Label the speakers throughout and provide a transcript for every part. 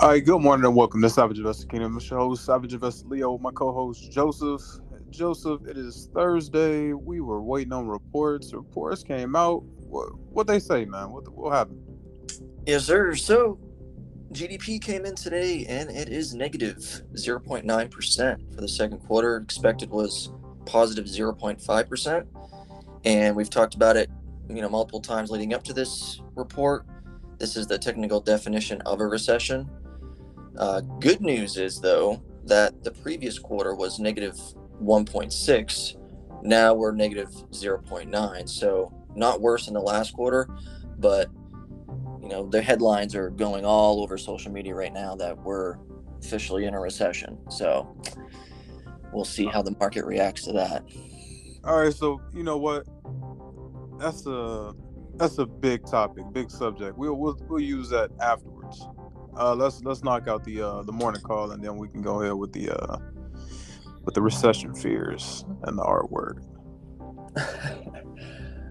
Speaker 1: All right, good morning and welcome to Savage Investor Kingdom. I'm host, Savage Investor Leo, my co-host Joseph. Joseph, it is Thursday. We were waiting on reports. Reports came out. What what they say, man? What what happened?
Speaker 2: Yes, sir. So GDP came in today and it is negative 0.9% for the second quarter. Expected was positive 0.5%. And we've talked about it, you know, multiple times leading up to this report. This is the technical definition of a recession. Uh, good news is, though, that the previous quarter was negative 1.6. Now we're negative 0.9. So not worse than the last quarter, but you know the headlines are going all over social media right now that we're officially in a recession. So we'll see how the market reacts to that.
Speaker 1: All right, so you know what? That's a that's a big topic, big subject. We'll we'll, we'll use that afterwards. Uh, let's let's knock out the uh, the morning call, and then we can go ahead with the uh, with the recession fears and the R word.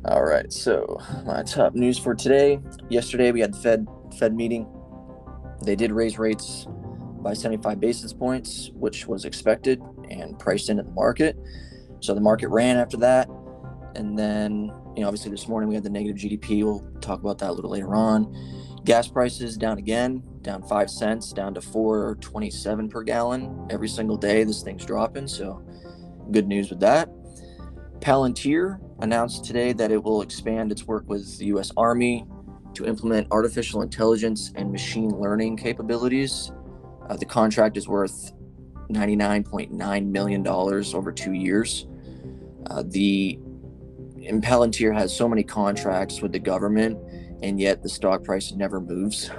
Speaker 2: All right, so my top news for today. Yesterday we had the Fed Fed meeting. They did raise rates by 75 basis points, which was expected and priced into the market. So the market ran after that. And then, you know, obviously this morning we had the negative GDP. We'll talk about that a little later on. Gas prices down again, down five cents, down to 4.27 per gallon every single day. This thing's dropping. So good news with that. Palantir announced today that it will expand its work with the U.S. Army to implement artificial intelligence and machine learning capabilities. Uh, the contract is worth $99.9 million over two years. Uh, the and Palantir has so many contracts with the government, and yet the stock price never moves.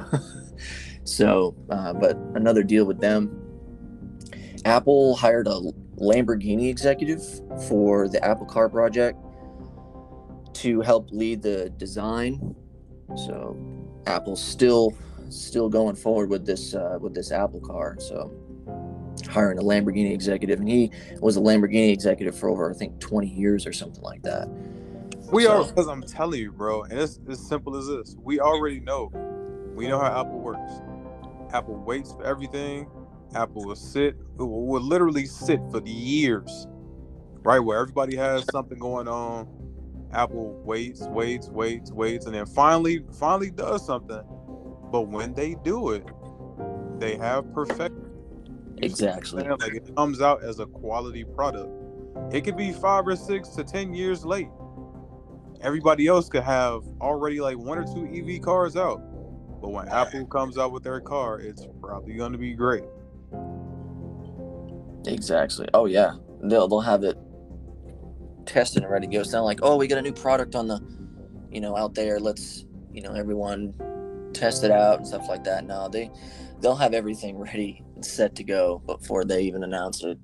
Speaker 2: so, uh, but another deal with them. Apple hired a Lamborghini executive for the Apple Car project to help lead the design. So Apple's still still going forward with this uh, with this Apple car. So hiring a Lamborghini executive, and he was a Lamborghini executive for over I think 20 years or something like that.
Speaker 1: We so, are because I'm telling you, bro, and it's as simple as this. We already know. We know how Apple works. Apple waits for everything. Apple will sit, will, will literally sit for the years, right? Where everybody has something going on Apple waits, waits, waits, waits, and then finally, finally does something. But when they do it, they have perfected.
Speaker 2: Exactly.
Speaker 1: Like it comes out as a quality product. It could be five or six to ten years late. Everybody else could have already like one or two EV cars out. But when Apple comes out with their car, it's probably going to be great.
Speaker 2: Exactly. Oh yeah, they'll they'll have it tested and ready to go. It's not like, oh, we got a new product on the, you know, out there. Let's, you know, everyone test it out and stuff like that. No, they they'll have everything ready and set to go before they even announce it.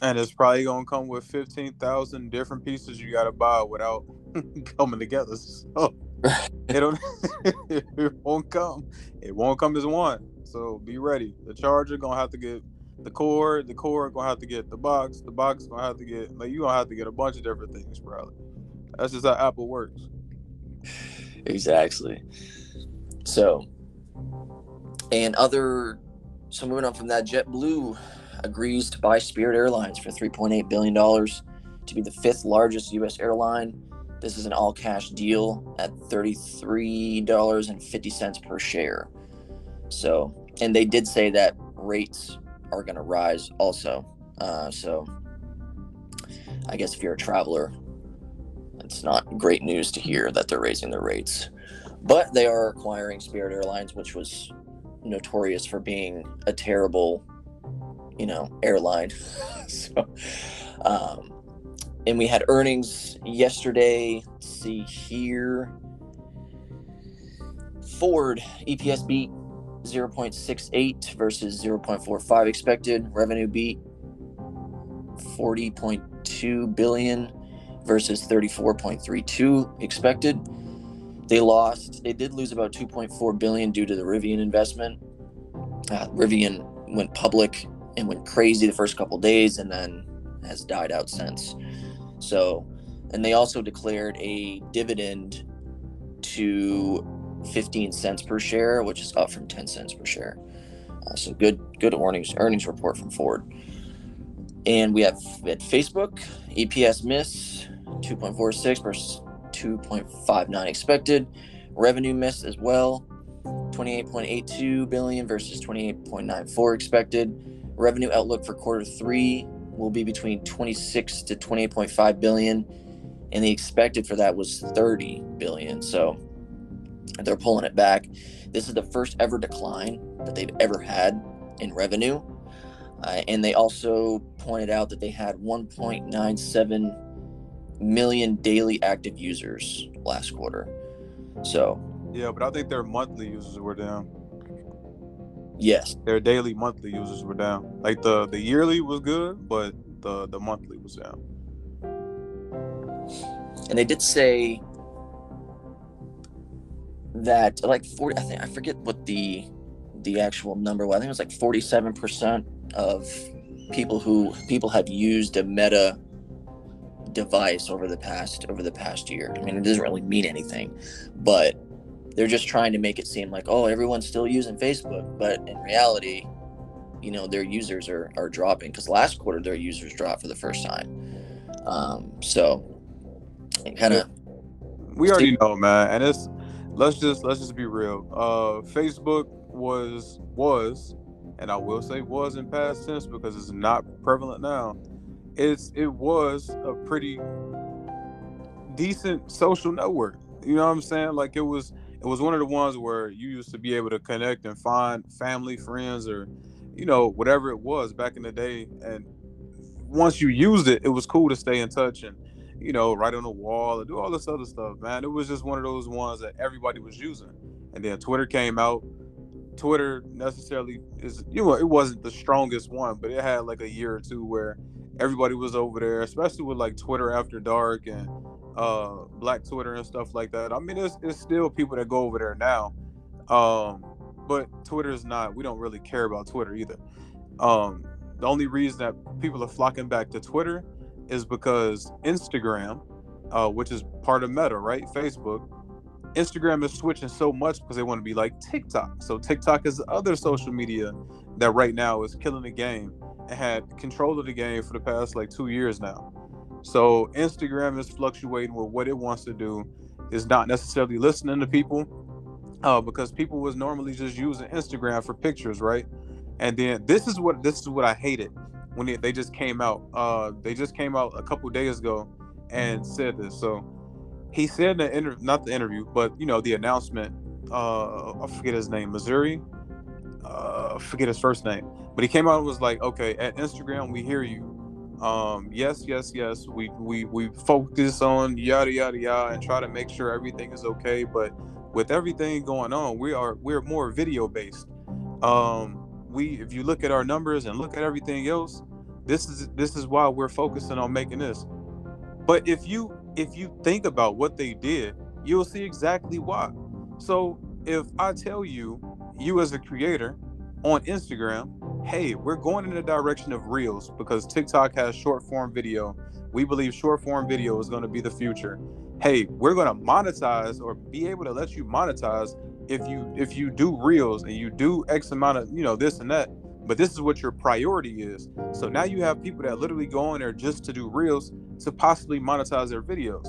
Speaker 1: And it's probably gonna come with fifteen thousand different pieces you gotta buy without coming together. So it won't come. It won't come as one. So be ready. The charger gonna have to get the core, the core gonna have to get the box, the box gonna have to get like you gonna have to get a bunch of different things, probably. That's just how Apple works.
Speaker 2: Exactly. So, and other, so moving on from that, JetBlue agrees to buy Spirit Airlines for $3.8 billion to be the fifth largest U.S. airline. This is an all cash deal at $33.50 per share. So, and they did say that rates are going to rise also. Uh, so I guess if you're a traveler, it's not great news to hear that they're raising their rates. But they are acquiring Spirit Airlines, which was notorious for being a terrible, you know, airline. so, um, and we had earnings yesterday. Let's see here. Ford EPS beat 0.68 versus 0.45 expected. Revenue beat 40.2 billion versus 34.32 expected. They lost. They did lose about 2.4 billion due to the Rivian investment. Uh, Rivian went public and went crazy the first couple days, and then has died out since. So, and they also declared a dividend to 15 cents per share, which is up from 10 cents per share. Uh, so good, good earnings earnings report from Ford. And we have at Facebook EPS miss 2.46 versus 2.59 expected. Revenue miss as well 28.82 billion versus 28.94 expected. Revenue outlook for quarter three will be between 26 to 28.5 billion, and the expected for that was 30 billion. So they're pulling it back. This is the first ever decline that they've ever had in revenue. Uh, and they also pointed out that they had 1.97 million daily active users last quarter. So,
Speaker 1: Yeah, but I think their monthly users were down.
Speaker 2: Yes,
Speaker 1: Their daily, monthly users were down. Like the the yearly was good, but the the monthly was down.
Speaker 2: and they did say that like 40 i think i forget what the the actual number was i think it was like 47% of people who people have used a meta device over the past over the past year i mean it doesn't really mean anything but they're just trying to make it seem like oh everyone's still using facebook but in reality you know their users are are dropping because last quarter their users dropped for the first time um so kind of
Speaker 1: We already know, man, and it's let's just let's just be real. Uh, Facebook was was, and I will say was in past tense because it's not prevalent now. It's it was a pretty decent social network. You know what I'm saying? Like it was it was one of the ones where you used to be able to connect and find family, friends, or you know whatever it was back in the day. And once you used it, it was cool to stay in touch and you know, write on the wall and do all this other stuff, man. It was just one of those ones that everybody was using. And then Twitter came out. Twitter necessarily is, you know, it wasn't the strongest one, but it had like a year or two where everybody was over there, especially with like Twitter After Dark and uh Black Twitter and stuff like that. I mean, it's, it's still people that go over there now. Um, but Twitter is not, we don't really care about Twitter either. Um, the only reason that people are flocking back to Twitter is because Instagram, uh, which is part of Meta, right? Facebook. Instagram is switching so much because they want to be like TikTok. So TikTok is the other social media that right now is killing the game and had control of the game for the past like two years now. So Instagram is fluctuating with what it wants to do, is not necessarily listening to people, uh, because people was normally just using Instagram for pictures, right? And then this is what this is what I hated when it, they just came out. Uh, they just came out a couple days ago and said this. So he said in the not the interview, but you know the announcement. Uh, I forget his name, Mosseri. Uh, forget his first name, but he came out and was like, "Okay, at Instagram, we hear you. Um, yes, yes, yes. We we we focus on yada yada yada and try to make sure everything is okay. But with everything going on, we are we're more video based. Um, we if you look at our numbers and look at everything else, this is this is why we're focusing on making this. But if you if you think about what they did, you'll see exactly why. So if I tell you, you as a creator on Instagram, hey, we're going in the direction of reels because TikTok has short form video. We believe short form video is going to be the future. Hey, we're going to monetize or be able to let you monetize if you if you do reels and you do X amount of you know this and that. But this is what your priority is. So now you have people that literally go in there just to do reels to possibly monetize their videos.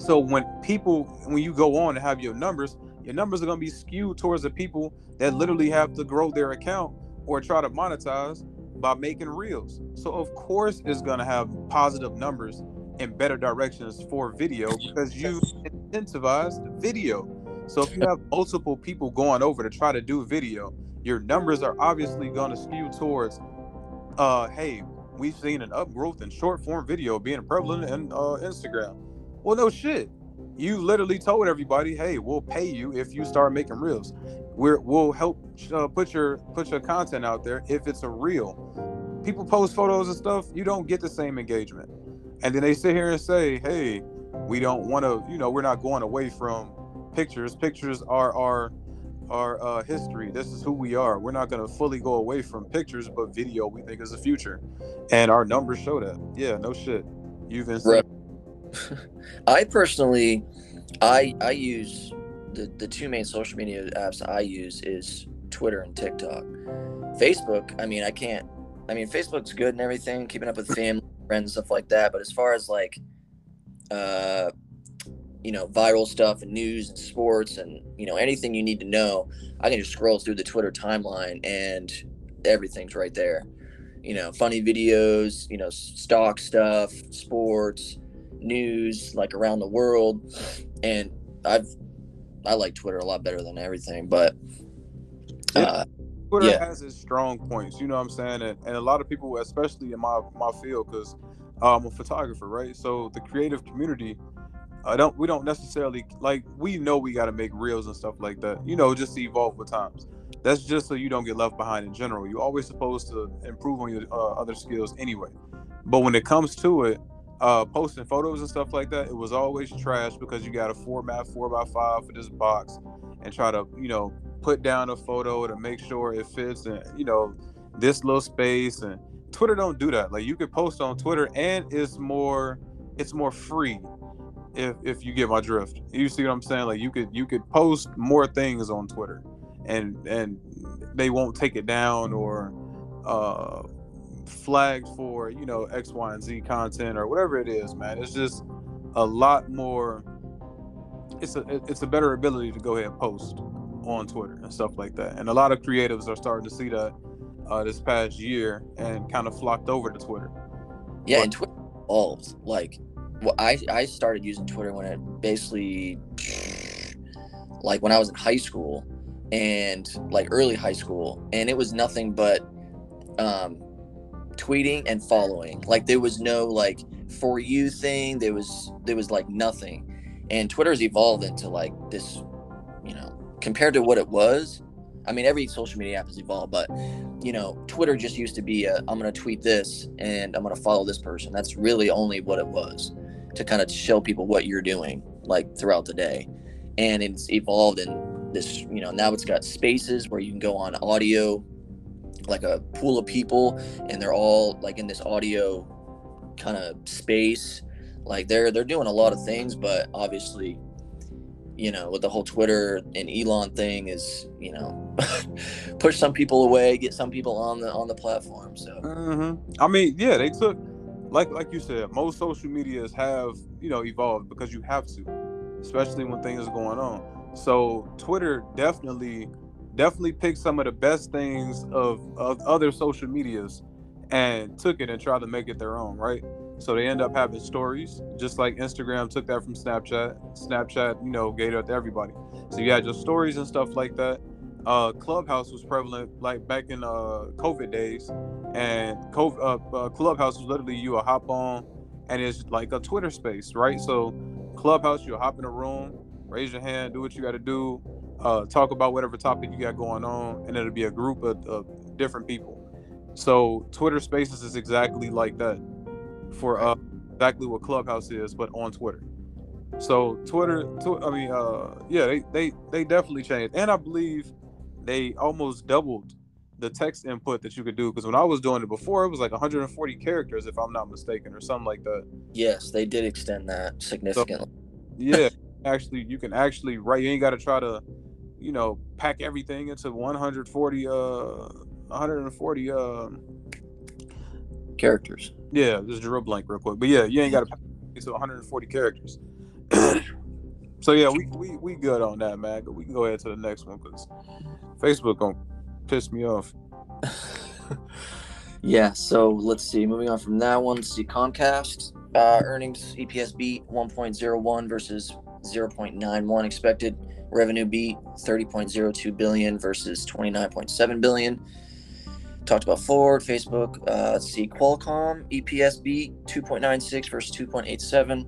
Speaker 1: So when people when you go on and have your numbers, your numbers are going to be skewed towards the people that literally have to grow their account or try to monetize by making reels. So of course it's going to have positive numbers and better directions for video because you incentivized video. So if you have multiple people going over to try to do video, your numbers are obviously going to skew towards uh hey, we've seen an upgrowth in short form video being prevalent in uh, Instagram. Well, no shit. You literally told everybody, "Hey, we'll pay you if you start making reels. We're, we'll help uh, put your put your content out there if it's a reel." People post photos and stuff. You don't get the same engagement, and then they sit here and say, "Hey, we don't want to. You know, we're not going away from pictures. Pictures are our our uh, history. This is who we are. We're not going to fully go away from pictures, but video we think is the future, and our numbers show that. Yeah, no shit. You've been
Speaker 2: Right. I personally, I I use the the two main social media apps I use is Twitter and TikTok. Facebook, I mean, I can't. I mean, Facebook's good and everything, keeping up with family, friends, stuff like that. But as far as like, uh, you know, viral stuff and news and sports and you know anything you need to know, I can just scroll through the Twitter timeline and everything's right there. You know, funny videos, you know, stock stuff, sports, news, like around the world, and I've I like Twitter a lot better than everything, but. Uh,
Speaker 1: Twitter
Speaker 2: Yeah.
Speaker 1: has its strong points, you know what I'm saying? And, and a lot of people, especially in my, my field, because I'm a photographer, right? So the creative community, I don't we don't necessarily like we know we got to make reels and stuff like that, you know, just to evolve with times. That's just so you don't get left behind in general. You're always supposed to improve on your uh, other skills anyway. But when it comes to it, uh, posting photos and stuff like that, it was always trash because you got to format four by five for this box and try to, you know, put down a photo to make sure it fits and you know this little space and Twitter don't do that. Like you could post on Twitter and it's more it's more free if if you get my drift. You see what I'm saying? Like you could you could post more things on Twitter and and they won't take it down or uh flagged for, you know, X, Y, and Z content or whatever it is, man. It's just a lot more it's a it's a better ability to go ahead and post on Twitter and stuff like that. And a lot of creatives are starting to see that uh, this past year and kind of flocked over to Twitter.
Speaker 2: Yeah,
Speaker 1: But-
Speaker 2: and Twitter evolved. Like, well, I I started using Twitter when it basically, like when I was in high school, and like early high school, and it was nothing but, um, tweeting and following. Like there was no like for you thing. There was there was like nothing, and Twitter's evolved into like this, you know, compared to what it was. I mean, every social media app has evolved, but you know, Twitter just used to be a I'm gonna tweet this and I'm gonna follow this person. That's really only what it was to kind of show people what you're doing like throughout the day. And it's evolved in this, you know, now it's got spaces where you can go on audio, like a pool of people, and they're all like in this audio kind of space. Like they're they're doing a lot of things, but obviously, you know, with the whole Twitter and Elon thing is, you know, push some people away, get some people on the on the platform. So
Speaker 1: hmm I mean, yeah, they took like like you said, most social medias have you know evolved because you have to, especially when things are going on. So Twitter definitely definitely picked some of the best things of of other social medias and took it and tried to make it their own, right? So they end up having stories, just like Instagram took that from Snapchat. Snapchat, you know, gave it to everybody. So you had your stories and stuff like that. Uh, Clubhouse was prevalent like back in uh, COVID days, and Co- uh, uh, Clubhouse was literally you will hop on, and it's like a Twitter space, right? So Clubhouse, you'll hop in a room, raise your hand, do what you got to do, uh, talk about whatever topic you got going on, and it'll be a group of, of different people. So Twitter Spaces is exactly like that for uh, exactly what Clubhouse is, but on Twitter. So Twitter, tw- I mean, uh, yeah, they, they they definitely changed, and I believe they almost doubled the text input that you could do. Because when I was doing it before, it was like 140 characters, if I'm not mistaken, or something like that.
Speaker 2: yes, they did extend that significantly.
Speaker 1: Yeah, actually, you can actually write. You ain't got to try to, you know, pack everything into 140, uh, 140, uh,
Speaker 2: Characters.
Speaker 1: yeah, just draw a blank real quick. But yeah, you ain't got to pack it to 140 characters. so yeah, we, we we good on that, man. We can go ahead to the next one because Facebook gonna piss me off.
Speaker 2: yeah, so let's see. Moving on from that one, see Comcast uh, earnings EPS beat 1.01 versus 0.91 expected. Revenue beat 30.02 billion versus 29.7 billion. Talked about Ford, Facebook. Uh, let's see Qualcomm EPS beat 2.96 versus 2.87.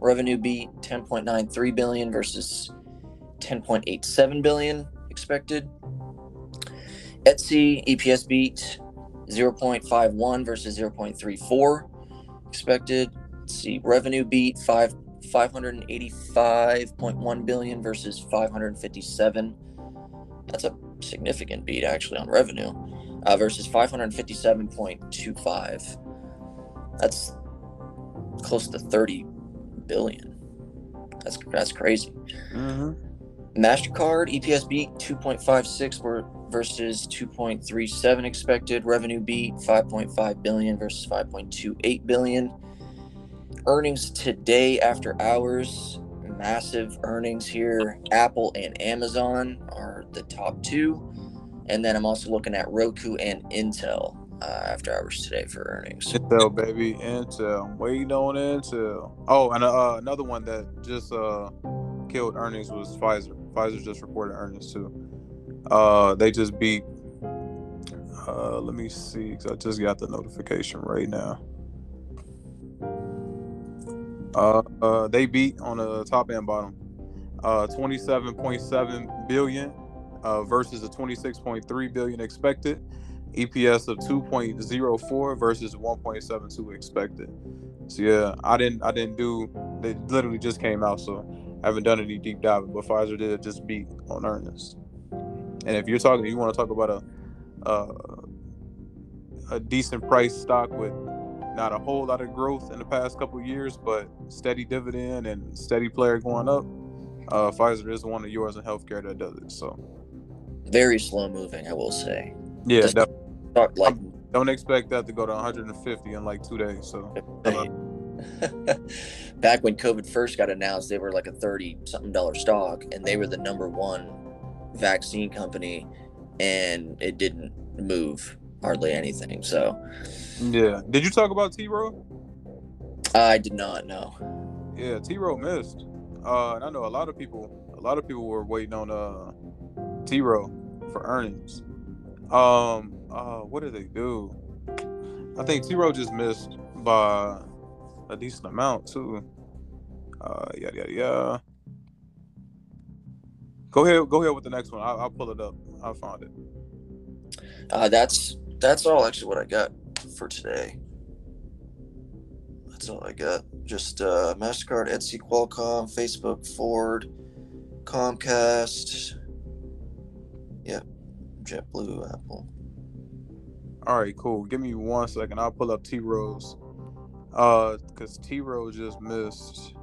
Speaker 2: Revenue beat 10.93 billion versus 10.87 billion expected. Etsy EPS beat 0.51 versus 0.34 expected. Let's see, revenue beat five 585.1 billion versus 557. That's a significant beat actually on revenue uh, versus 557.25. That's close to 30 billion. That's that's crazy.
Speaker 1: Mm-hmm.
Speaker 2: Mastercard EPS beat 2.56 versus 2.37 expected. Revenue beat 5.5 billion versus 5.28 billion. Earnings today after hours, massive earnings here. Apple and Amazon are the top two, and then I'm also looking at Roku and Intel uh, after hours today for earnings.
Speaker 1: Intel, baby, Intel. Waiting on Intel. Oh, and uh, another one that just uh, killed earnings was Pfizer. Pfizer just reported earnings too. Uh, they just beat. Uh, let me see, cause I just got the notification right now. Uh, uh, they beat on the top and bottom. Uh, 27.7 billion uh, versus the 26.3 billion expected. EPS of 2.04 versus 1.72 expected. So yeah, I didn't I didn't do they literally just came out, so I haven't done any deep diving, but Pfizer did just beat on earnings. And if you're talking you want to talk about a uh, a decent price stock with not a whole lot of growth in the past couple years, but steady dividend and steady player going up. Uh, Pfizer is one of yours in healthcare that does it. So
Speaker 2: very slow moving, I will say.
Speaker 1: Yeah,
Speaker 2: Just Start like
Speaker 1: don't expect that to go to 150 in like two days. So
Speaker 2: back when COVID first got announced, they were like a thirty something dollar stock, and they were the number one vaccine company, and it didn't move hardly anything. So
Speaker 1: yeah, did you talk about T Rowe?
Speaker 2: I did not know.
Speaker 1: Yeah, T Rowe missed. Uh, and I know a lot of people. A lot of people were waiting on uh T Rowe for earnings. Um, uh, what did they do? I think T Rowe just missed by a decent amount too. Uh, yeah, yeah, yeah. Go ahead, go ahead with the next one. I'll, I'll pull it up. I found it.
Speaker 2: Uh, that's that's all actually what I got for today. That's all I got. Just uh, Mastercard, Etsy, Qualcomm, Facebook, Ford, Comcast. Yep, JetBlue, Apple.
Speaker 1: All right, cool. Give me one second. I'll pull up T Rowe's. Uh, because T Rowe's just missed.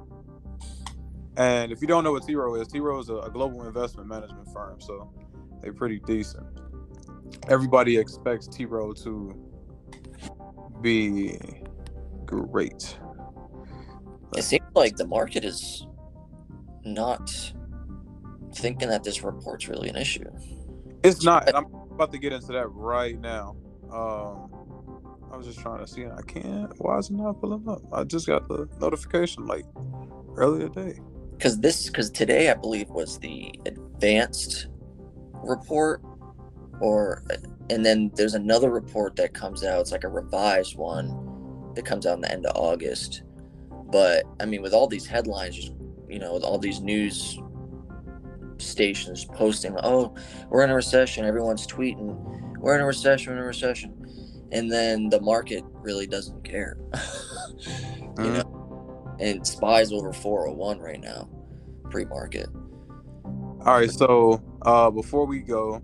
Speaker 1: And if you don't know what T Rowe is, T Rowe is a, global investment management firm, so they're pretty decent. Everybody expects T Rowe to be great.
Speaker 2: It seems like the market is not thinking that this report's really an issue.
Speaker 1: It's not, I'm about to get into that right now. Um, I was just trying to see, and I can't. Why is it not pulling up? I just got the notification like earlier today.
Speaker 2: Because this, because today I believe was the advanced report, or and then there's another report that comes out. It's like a revised one that comes out in the end of August. But I mean, with all these headlines, just you know, with all these news stations posting, "Oh, we're in a recession," everyone's tweeting, "We're in a recession, we're in a recession," and then the market really doesn't care. you
Speaker 1: Mhm.
Speaker 2: know, and SPY's over 401 right now, pre-market.
Speaker 1: All right, so uh, before we go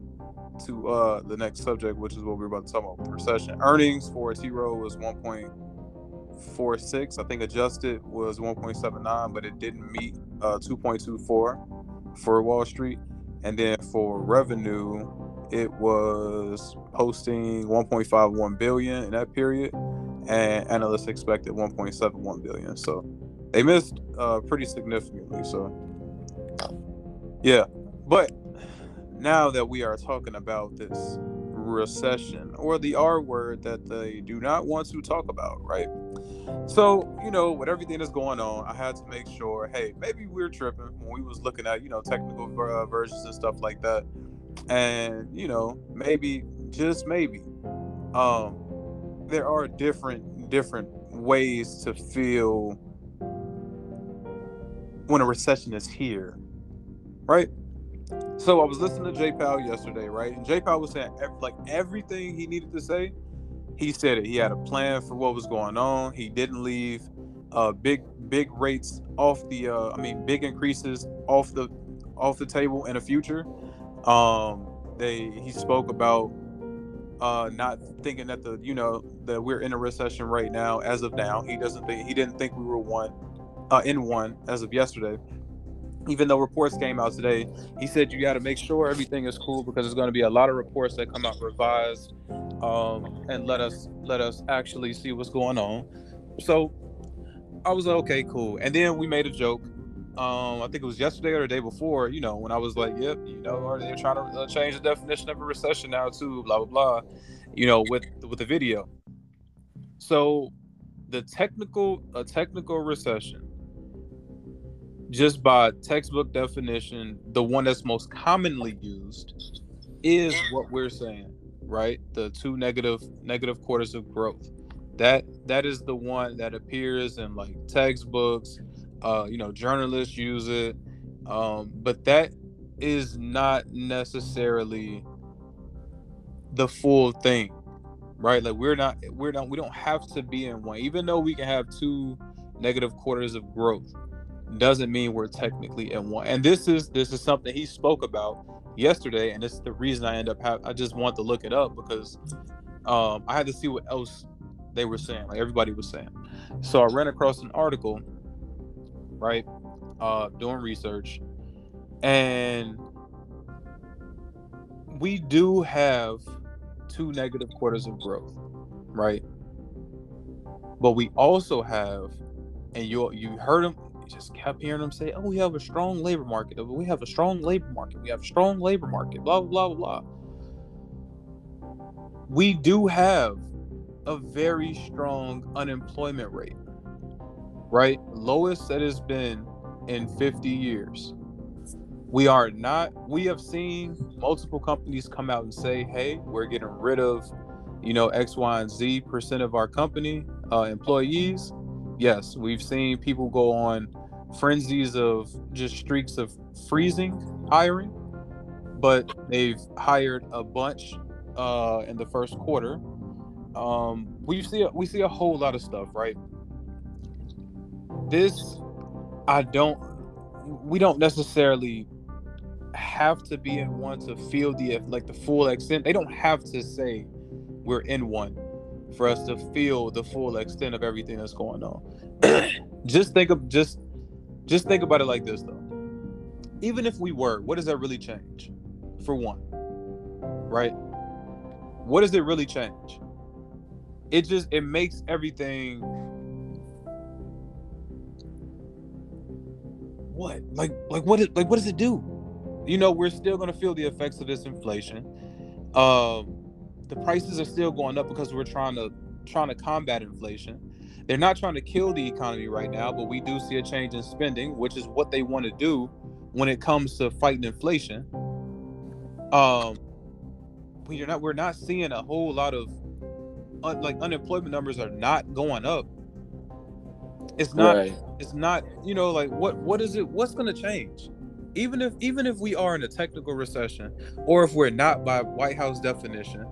Speaker 1: to uh, the next subject, which is what we're about to talk about, recession earnings for T Rowe was 1.46. I think adjusted was 1.79, but it didn't meet uh, 2.24 for Wall Street. And then for revenue, it was posting 1.51 billion in that period, and analysts expected 1.71 billion. So they missed uh, pretty significantly. So yeah, but now that we are talking about this recession or the R word that they do not want to talk about, right? So, you know, with everything that's going on, I had to make sure, hey, maybe we're tripping when we was looking at, you know, technical uh, versions and stuff like that. And, you know, maybe just maybe um there are different different ways to feel when a recession is here right? So I was listening to J Powell yesterday, right? And J Powell was saying ev- like everything he needed to say, he said it. He had a plan for what was going on. He didn't leave uh big big rates off the uh I mean big increases off the off the table in the future. Um they he spoke about uh not thinking that the you know that we're in a recession right now as of now. He doesn't think he didn't think we were one uh in one as of yesterday even though reports came out today, he said you got to make sure everything is cool because there's going to be a lot of reports that come out revised, um, and let us let us actually see what's going on. So I was like, okay, cool. And then we made a joke. Um, I think it was yesterday or the day before. You know, when I was like, yep, you know, are they trying to uh, change the definition of a recession now too? Blah blah blah. You know, with with the video. So the technical a technical recession just by textbook definition, the one that's most commonly used is what we're saying, right? The two negative negative quarters of growth. That that is the one that appears in like textbooks. Uh, you know, journalists use it, um, but that is not necessarily the full thing, right? Like we're not we're not we don't have to be in one, even though we can have two negative quarters of growth doesn't mean we're technically in one. And this is this is something he spoke about yesterday, and is the reason I end up have I just want to look it up because um, I had to see what else they were saying, like everybody was saying. So I ran across an article, right, uh, doing research, and we do have two negative quarters of growth, right? But we also have, and you you heard him just kept hearing them say, "Oh, we have a strong labor market. We have a strong labor market. We have a strong labor market." Blah blah blah blah. We do have a very strong unemployment rate, right? Lowest that has been in 50 years. We are not. We have seen multiple companies come out and say, "Hey, we're getting rid of, you know, X, Y, and Z percent of our company uh, employees." Yes, we've seen people go on frenzies of just streaks of freezing hiring, but they've hired a bunch uh, in the first quarter. Um, we see a, we see a whole lot of stuff, right? This, I don't. We don't necessarily have to be in one to feel the like the full extent. They don't have to say we're in one for us to feel the full extent of everything that's going on. just think of just just think about it like this though. Even if we were, what does that really change? For one, right? What does it really change? It just it makes everything what? Like like what is like what does it do? You know, we're still gonna feel the effects of this inflation. Um the prices are still going up because we're trying to trying to combat inflation. They're not trying to kill the economy right now, but we do see a change in spending, which is what they want to do when it comes to fighting inflation. Um, we're not we're not seeing a whole lot of un, like unemployment numbers are not going up. It's not. Right. It's not. You know, like what what is it? What's going to change? Even if even if we are in a technical recession, or if we're not by White House definition,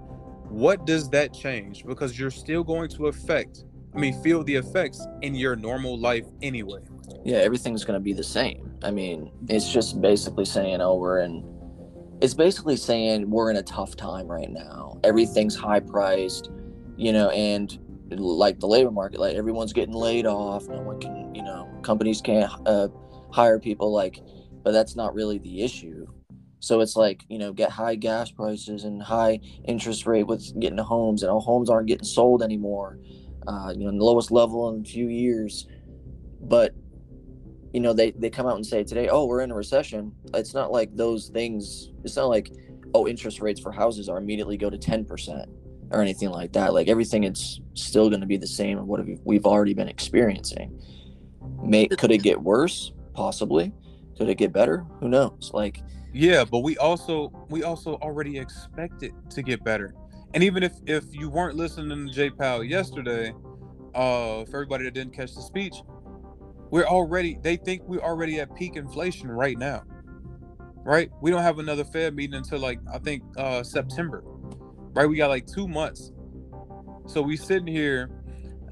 Speaker 1: what does that change? Because you're still going to affect, I mean, feel the effects in your normal life anyway.
Speaker 2: Yeah, everything's going to be the same. I mean, it's just basically saying, oh, we're in, it's basically saying we're in a tough time right now. Everything's high priced, you know, and like the labor market, like everyone's getting laid off. No one can, you know, companies can't uh, hire people. Like, but that's not really the issue so it's like, you know, get high gas prices and high interest rate with getting homes, and our homes aren't getting sold anymore. Uh, you know, the lowest level in a few years. But, you know, they, they come out and say today, oh, we're in a recession. It's not like those things, it's not like, oh, interest rates for houses are immediately go to 10% or anything like that. Like everything, it's still going to be the same of what we've already been experiencing. May, could it get worse? Possibly. Could it get better? Who knows? Like,
Speaker 1: yeah, but we also we also already expect it to get better. And even if if you weren't listening to Jay Powell yesterday, uh, for everybody that didn't catch the speech, we're already they think we're already at peak inflation right now. Right? We don't have another Fed meeting until like I think uh September. Right? We got like two months. So we sitting here,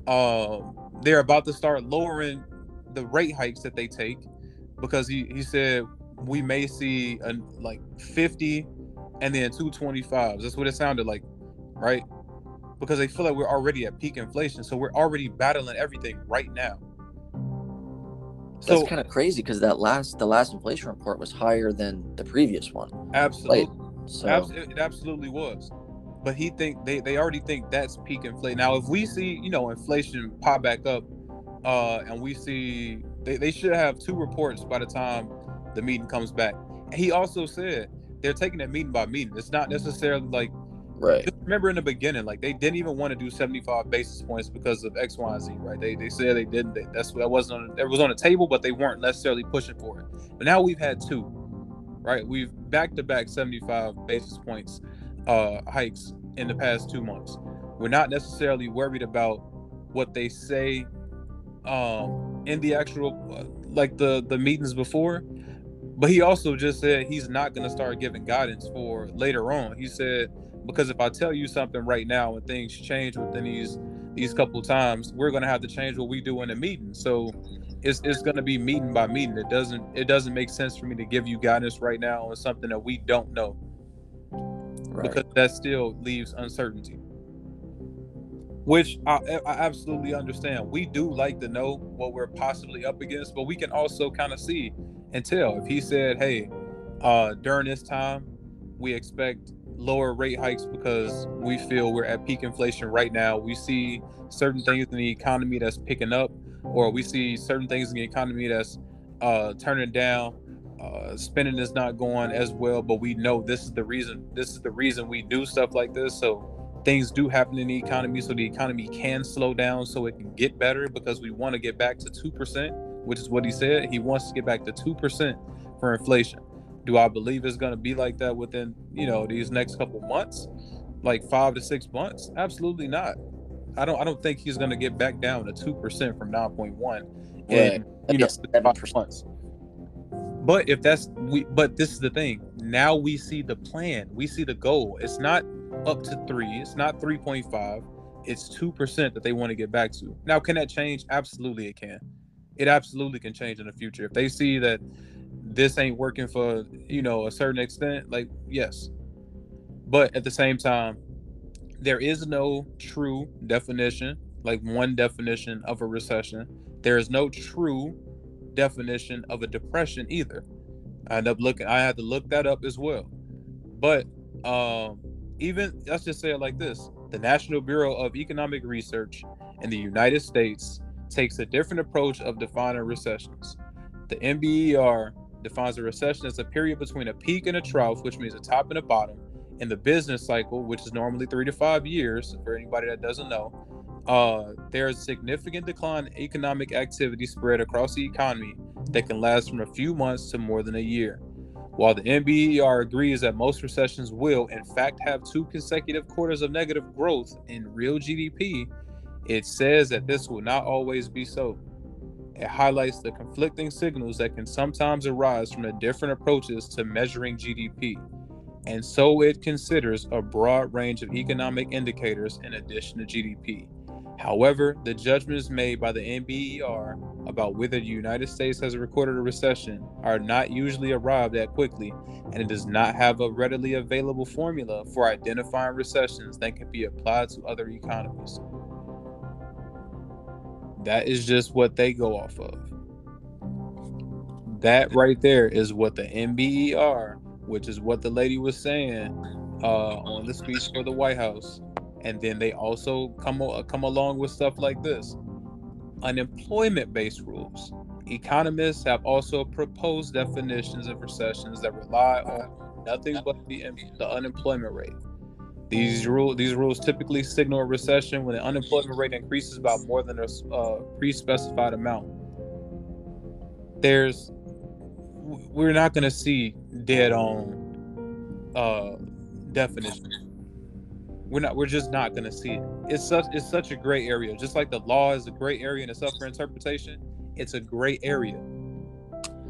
Speaker 1: uh, they're about to start lowering the rate hikes that they take because he, he said we may see a, like 50 and then two 25s. That's what it sounded like, right? Because they feel like we're already at peak inflation. So we're already battling everything right now.
Speaker 2: That's kind of crazy because that last the last inflation report was higher than the previous one.
Speaker 1: absolutely,
Speaker 2: So
Speaker 1: abs- it absolutely was. But he think they they already think that's peak inflation. Now, if we see you know inflation pop back up, uh, and we see they, they should have two reports by the time the meeting comes back. He also said they're taking it meeting by meeting. It's not necessarily like
Speaker 2: right,
Speaker 1: just remember in the beginning, like they didn't even want to do 75 basis points because of X, Y, and Z, right? They they said they didn't. They, that's that wasn't on, that was on the table, but they weren't necessarily pushing for it. But now we've had two, right? We've back to back 75 basis points uh hikes in the past two months. We're not necessarily worried about what they say um in the actual uh, like the the meetings before but he also just said he's not going to start giving guidance for later on he said because if i tell you something right now and things change within these these couple times we're going to have to change what we do in a meeting so it's, it's going to be meeting by meeting it doesn't it doesn't make sense for me to give you guidance right now on something that we don't know
Speaker 2: right.
Speaker 1: because that still leaves uncertainty. Which I, I absolutely understand. We do like to know what we're possibly up against, but we can also kind of see and tell. If he said, "Hey, uh, during this time, we expect lower rate hikes because we feel we're at peak inflation right now. We see certain things in the economy that's picking up, or we see certain things in the economy that's uh, turning down." uh, spending is not going as well, but we know this is the reason. This is the reason we do stuff like this. So things do happen in the economy, so the economy can slow down, so it can get better because we want to get back to two percent, which is what he said. He wants to get back to two percent for inflation. Do I believe it's going to be like that within you know these next couple months, like five to six months? Absolutely not. I don't. I don't think he's going to get back down to two percent from nine point one in you know
Speaker 2: Yes,
Speaker 1: five
Speaker 2: 7%.
Speaker 1: months. But if that's we but this is the thing. Now we see the plan. We see the goal. It's not up to 3. It's not 3.5. It's 2% that they want to get back to. Now can that change? Absolutely it can. It absolutely can change in the future. If they see that this ain't working for, you know, a certain extent, like yes. But at the same time, there is no true definition, like one definition of a recession. There is no true definition of a depression either. I end up looking. I had to look that up as well. But um, even let's just say it like this: the National Bureau of Economic Research in the United States takes a different approach of defining recessions. The NBER defines a recession as a period between a peak and a trough, which means a top and a bottom, in the business cycle, which is normally three to five years. For anybody that doesn't know, uh, there is significant decline in economic activity spread across the economy that can last from a few months to more than a year. While the NBER agrees that most recessions will, in fact, have two consecutive quarters of negative growth in real GDP, it says that this will not always be so. It highlights the conflicting signals that can sometimes arise from the different approaches to measuring GDP, and so it considers a broad range of economic indicators in addition to GDP. However, the judgments made by the NBER about whether the United States has recorded a recession are not usually arrived at quickly, and it does not have a readily available formula for identifying recessions that can be applied to other economies. That is just what they go off of. That right there is what the NBER, which is what the lady was saying uh, on the speech for the White House, and then they also come come along with stuff like this unemployment-based rules. Economists have also proposed definitions of recessions that rely on nothing but the, the unemployment rate. These rule these rules typically signal a recession when the unemployment rate increases by more than a uh, pre-specified amount. There's we're not going to see dead on uh, definition. We're not. We're just not going to see it. It's such. It's such a gray area. Just like the law is a gray area and it's up for interpretation. It's a gray area.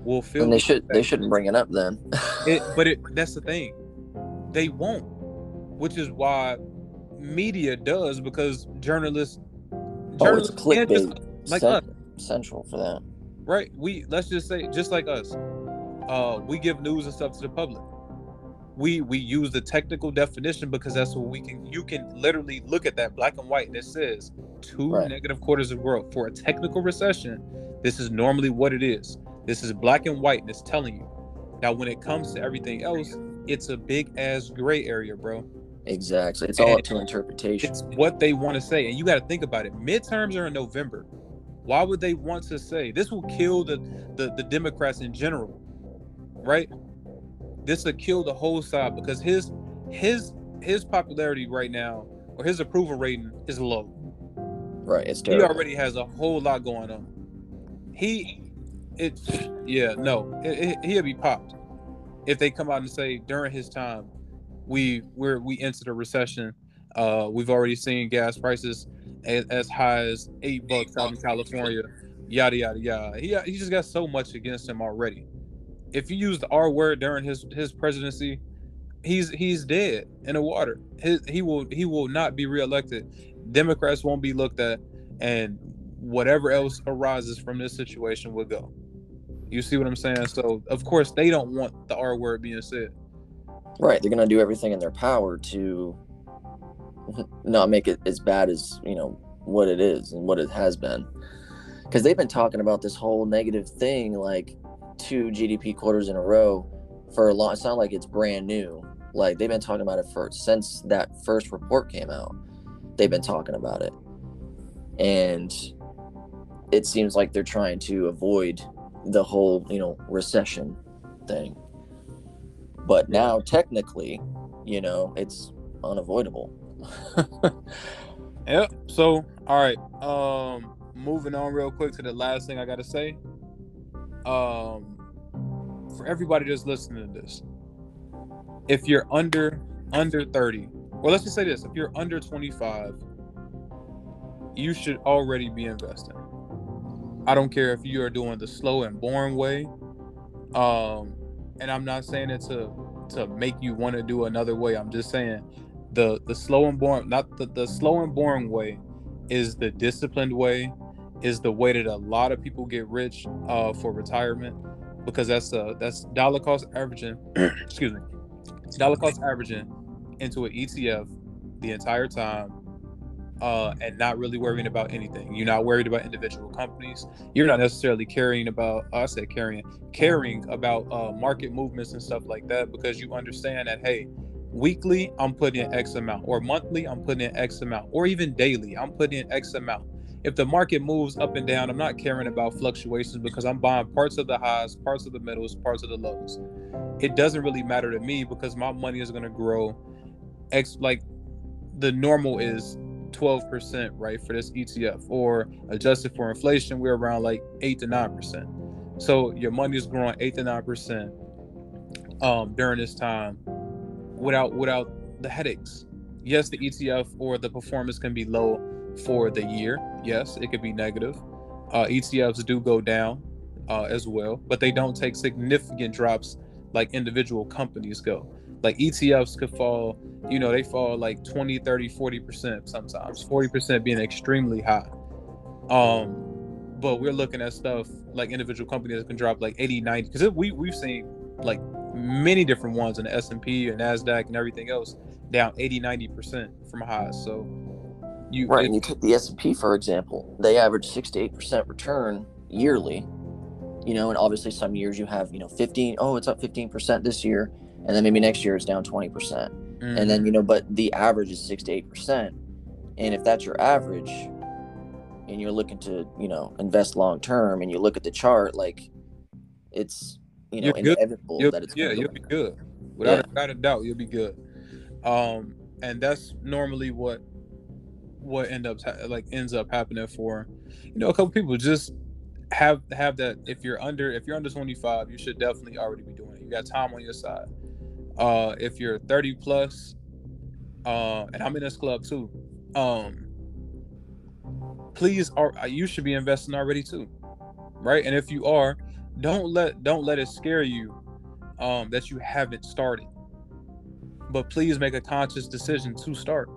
Speaker 1: We'll feel.
Speaker 2: And they should they shouldn't bring it up then.
Speaker 1: It, but it that's the thing. They won't. Which is why media does because journalists
Speaker 2: oh, it's
Speaker 1: journalists can't just-
Speaker 2: clickbait
Speaker 1: like
Speaker 2: cen-
Speaker 1: us.
Speaker 2: central for that.
Speaker 1: right? We let's just say just like us. Uh we give news and stuff to the public. We we use the technical definition because that's what we can you can literally look at that black and white and it says two
Speaker 2: Right.
Speaker 1: negative quarters of growth for a technical recession. This is normally what it is. This is black and white, and it's telling you. Now, when it comes to everything else, it's a big ass gray area, bro.
Speaker 2: Exactly. It's all up to interpretation.
Speaker 1: It's what they want to say, and you got to think about it. Midterms are in November. Why would they want to say this will kill the the, the Democrats in general, right? This will kill the whole side because his his his popularity right now or his approval rating is low.
Speaker 2: Right. It's
Speaker 1: He already has a whole lot going on. He, it's yeah, no, it, it, he'll be popped if they come out and say during his time, we we're we entered a recession. Uh, we've already seen gas prices as, as high as eight bucks out in California. Yada yada yada. He he just got so much against him already. If you use the R word during his his presidency, he's he's dead in the water. His, he will he will not be reelected. Democrats won't be looked at, and whatever else arises from this situation will go. You see what I'm saying? So of course they don't want the R word being said.
Speaker 2: Right. They're gonna do everything in their power to not make it as bad as you know what it is and what it has been. Because they've been talking about this whole negative thing, like two GDP quarters in a row for a long. It's not like it's brand new. Like they've been talking about it for since that first report came out. They've been talking about it, and it seems like they're trying to avoid the whole you know recession thing. But now technically, you know, it's unavoidable.
Speaker 1: Yep. So all right. Um, moving on real quick to the last thing I gotta say. Um, for everybody that's listening to this, if you're under under 30, well let's just say this, if you're under 25, you should already be investing. I don't care if you are doing the slow and boring way. Um, and I'm not saying it to to make you want to do another way. I'm just saying the the slow and boring not the, the slow and boring way is the disciplined way is the way that a lot of people get rich uh for retirement because that's uh that's dollar cost averaging excuse me dollar cost averaging into an ETF the entire time uh and not really worrying about anything. You're not worried about individual companies. You're not necessarily caring about us at caring caring about uh market movements and stuff like that because you understand that hey weekly i'm putting in x amount or monthly i'm putting in x amount or even daily i'm putting in x amount. If the market moves up and down i'm not caring about fluctuations because i'm buying parts of the highs parts of the middles parts of the lows. It doesn't really matter to me because my money is going to grow x like the normal is 12% right for this etf or adjusted for inflation we're around like 8 to 9% so your money is growing 8 to 9% um, during this time without without the headaches. Yes, the ETF or the performance can be low for the year. Yes, it could be negative. Uh, ETFs do go down uh, as well, but they don't take significant drops like individual companies go. Like ETFs could fall, you know, they fall like 20, 30, 40% sometimes, 40% being extremely high. Um, but we're looking at stuff like individual companies that can drop like 80, 90, because we, we've seen like many different ones in the S&P and Nasdaq and everything else down 80 90% from highs so you
Speaker 2: Right,
Speaker 1: it-
Speaker 2: and you take the S and P for example; they average six to eight percent return yearly. You know, and obviously some years you have you know fifteen. Oh, it's up fifteen percent this year, and then maybe next year it's down twenty percent,
Speaker 1: Mhm.
Speaker 2: and then you know, but the average is six to eight percent. And if that's your average, and you're looking to you know invest long term, and you look at the chart, like it's you know
Speaker 1: You're good.
Speaker 2: inevitable
Speaker 1: You'll-
Speaker 2: that it's
Speaker 1: yeah you'll be good. Without, a, without a doubt you'll be good. Um and that's normally what what end up like ends up happening for you know a couple people just have have that if you're under if you're under 25 you should definitely already be doing it. You got time on your side uh if you're 30 plus uh and i'm in this club too um please are you should be investing already too right? And if you are don't let don't let it scare you um that you haven't started. But please make a conscious decision to start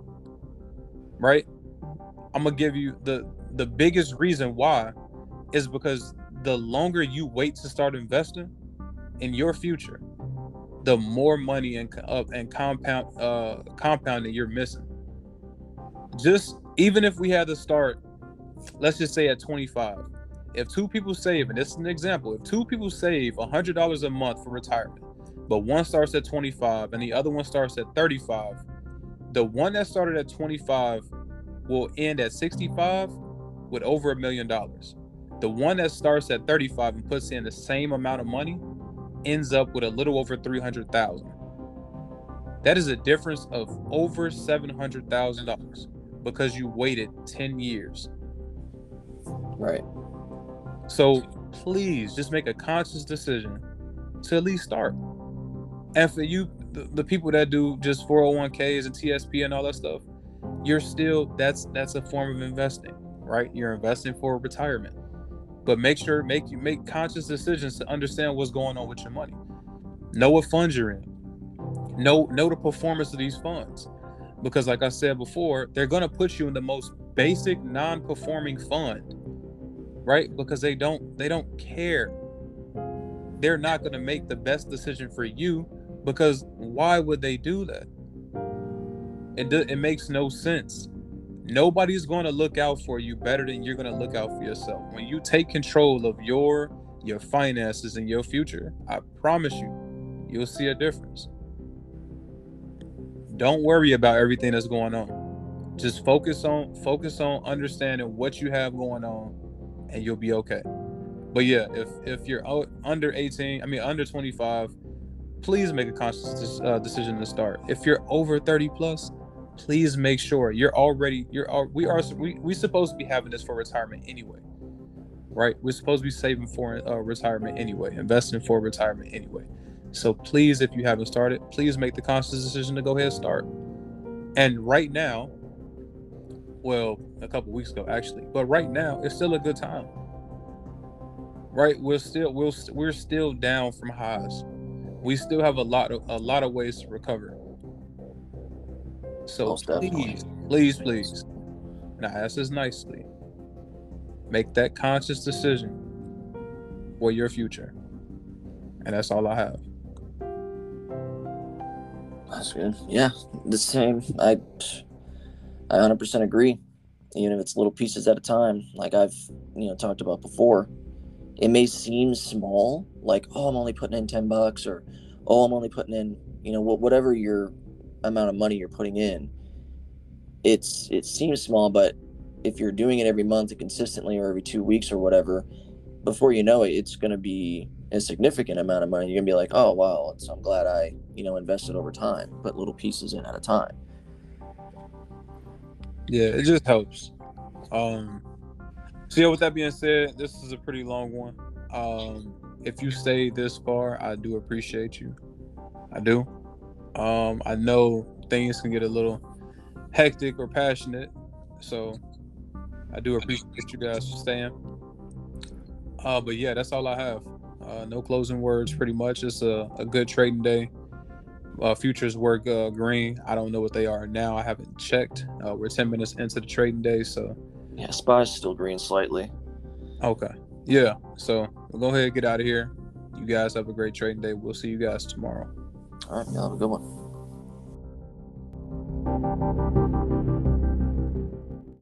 Speaker 1: right? I'm gonna give you the the biggest reason why is because the longer you wait to start investing in your future the more money and uh, and compound uh compounding you're missing just even if we had to start, let's just say at 25. If two people save, and this is an example, if two people save $100 a month for retirement, but one starts at 25 and the other one starts at 35, the one that started at 25 will end at 65 with over a million dollars. The one that starts at 35 and puts in the same amount of money ends up with a little over 300,000. That is a difference of over $700,000 because you waited 10 years.
Speaker 2: Right.
Speaker 1: So please just make a conscious decision to at least start. And for you, the, the people that do just 401ks and TSP and all that stuff, you're still that's that's a form of investing, right? You're investing for retirement. But make sure make you make conscious decisions to understand what's going on with your money. Know what funds you're in. Know know the performance of these funds. Because like I said before, they're gonna put you in the most basic non-performing fund right because they don't they don't care they're not going to make the best decision for you because why would they do that it, do, it makes no sense nobody's going to look out for you better than you're going to look out for yourself when you take control of your your finances and your future i promise you you'll see a difference don't worry about everything that's going on just focus on focus on understanding what you have going on and you'll be okay. But yeah, if if you're under 18, I mean under 25, please make a conscious uh, decision to start. If you're over 30 plus, please make sure you're already you're we are we we supposed to be having this for retirement anyway. Right? We're supposed to be saving for uh, retirement anyway, investing for retirement anyway. So please, if you haven't started, please make the conscious decision to go ahead and start. And right now, well, a couple weeks ago actually, but right now it's still a good time. Right, we're still we're, we're still down from highs. We still have a lot of a lot of ways to recover. So Most please, definitely. please, please, and I ask this nicely, make that conscious decision for your future. And that's all I have.
Speaker 2: That's good. Yeah, the same. I I 100% agree. Even if it's little pieces at a time, like I've you know talked about before, it may seem small, like oh I'm only putting in 10 bucks or oh I'm only putting in you know whatever your amount of money you're putting in. It's it seems small, but if you're doing it every month consistently or every two weeks or whatever, before you know it, it's going to be a significant amount of money. You're gonna be like, oh wow, I'm glad I you know invested over time, put little pieces in at a time.
Speaker 1: Yeah, it just helps. Um, so yeah, with that being said, this is a pretty long one. Um, if you stay this far, I do appreciate you. I do. Um, I know things can get a little hectic or passionate, so I do appreciate you guys for staying. Uh, but yeah, that's all I have. Uh, no closing words, pretty much. It's a, a good trading day uh, futures work uh, green. I don't know what they are now. I haven't checked. Uh, we're 10 minutes into the trading day, so.
Speaker 2: Yeah, SPY's still green slightly.
Speaker 1: Okay. Yeah. So we'll go ahead and get out of here. You guys have a great trading day. We'll see you guys tomorrow.
Speaker 2: All right. Y'all have a good one.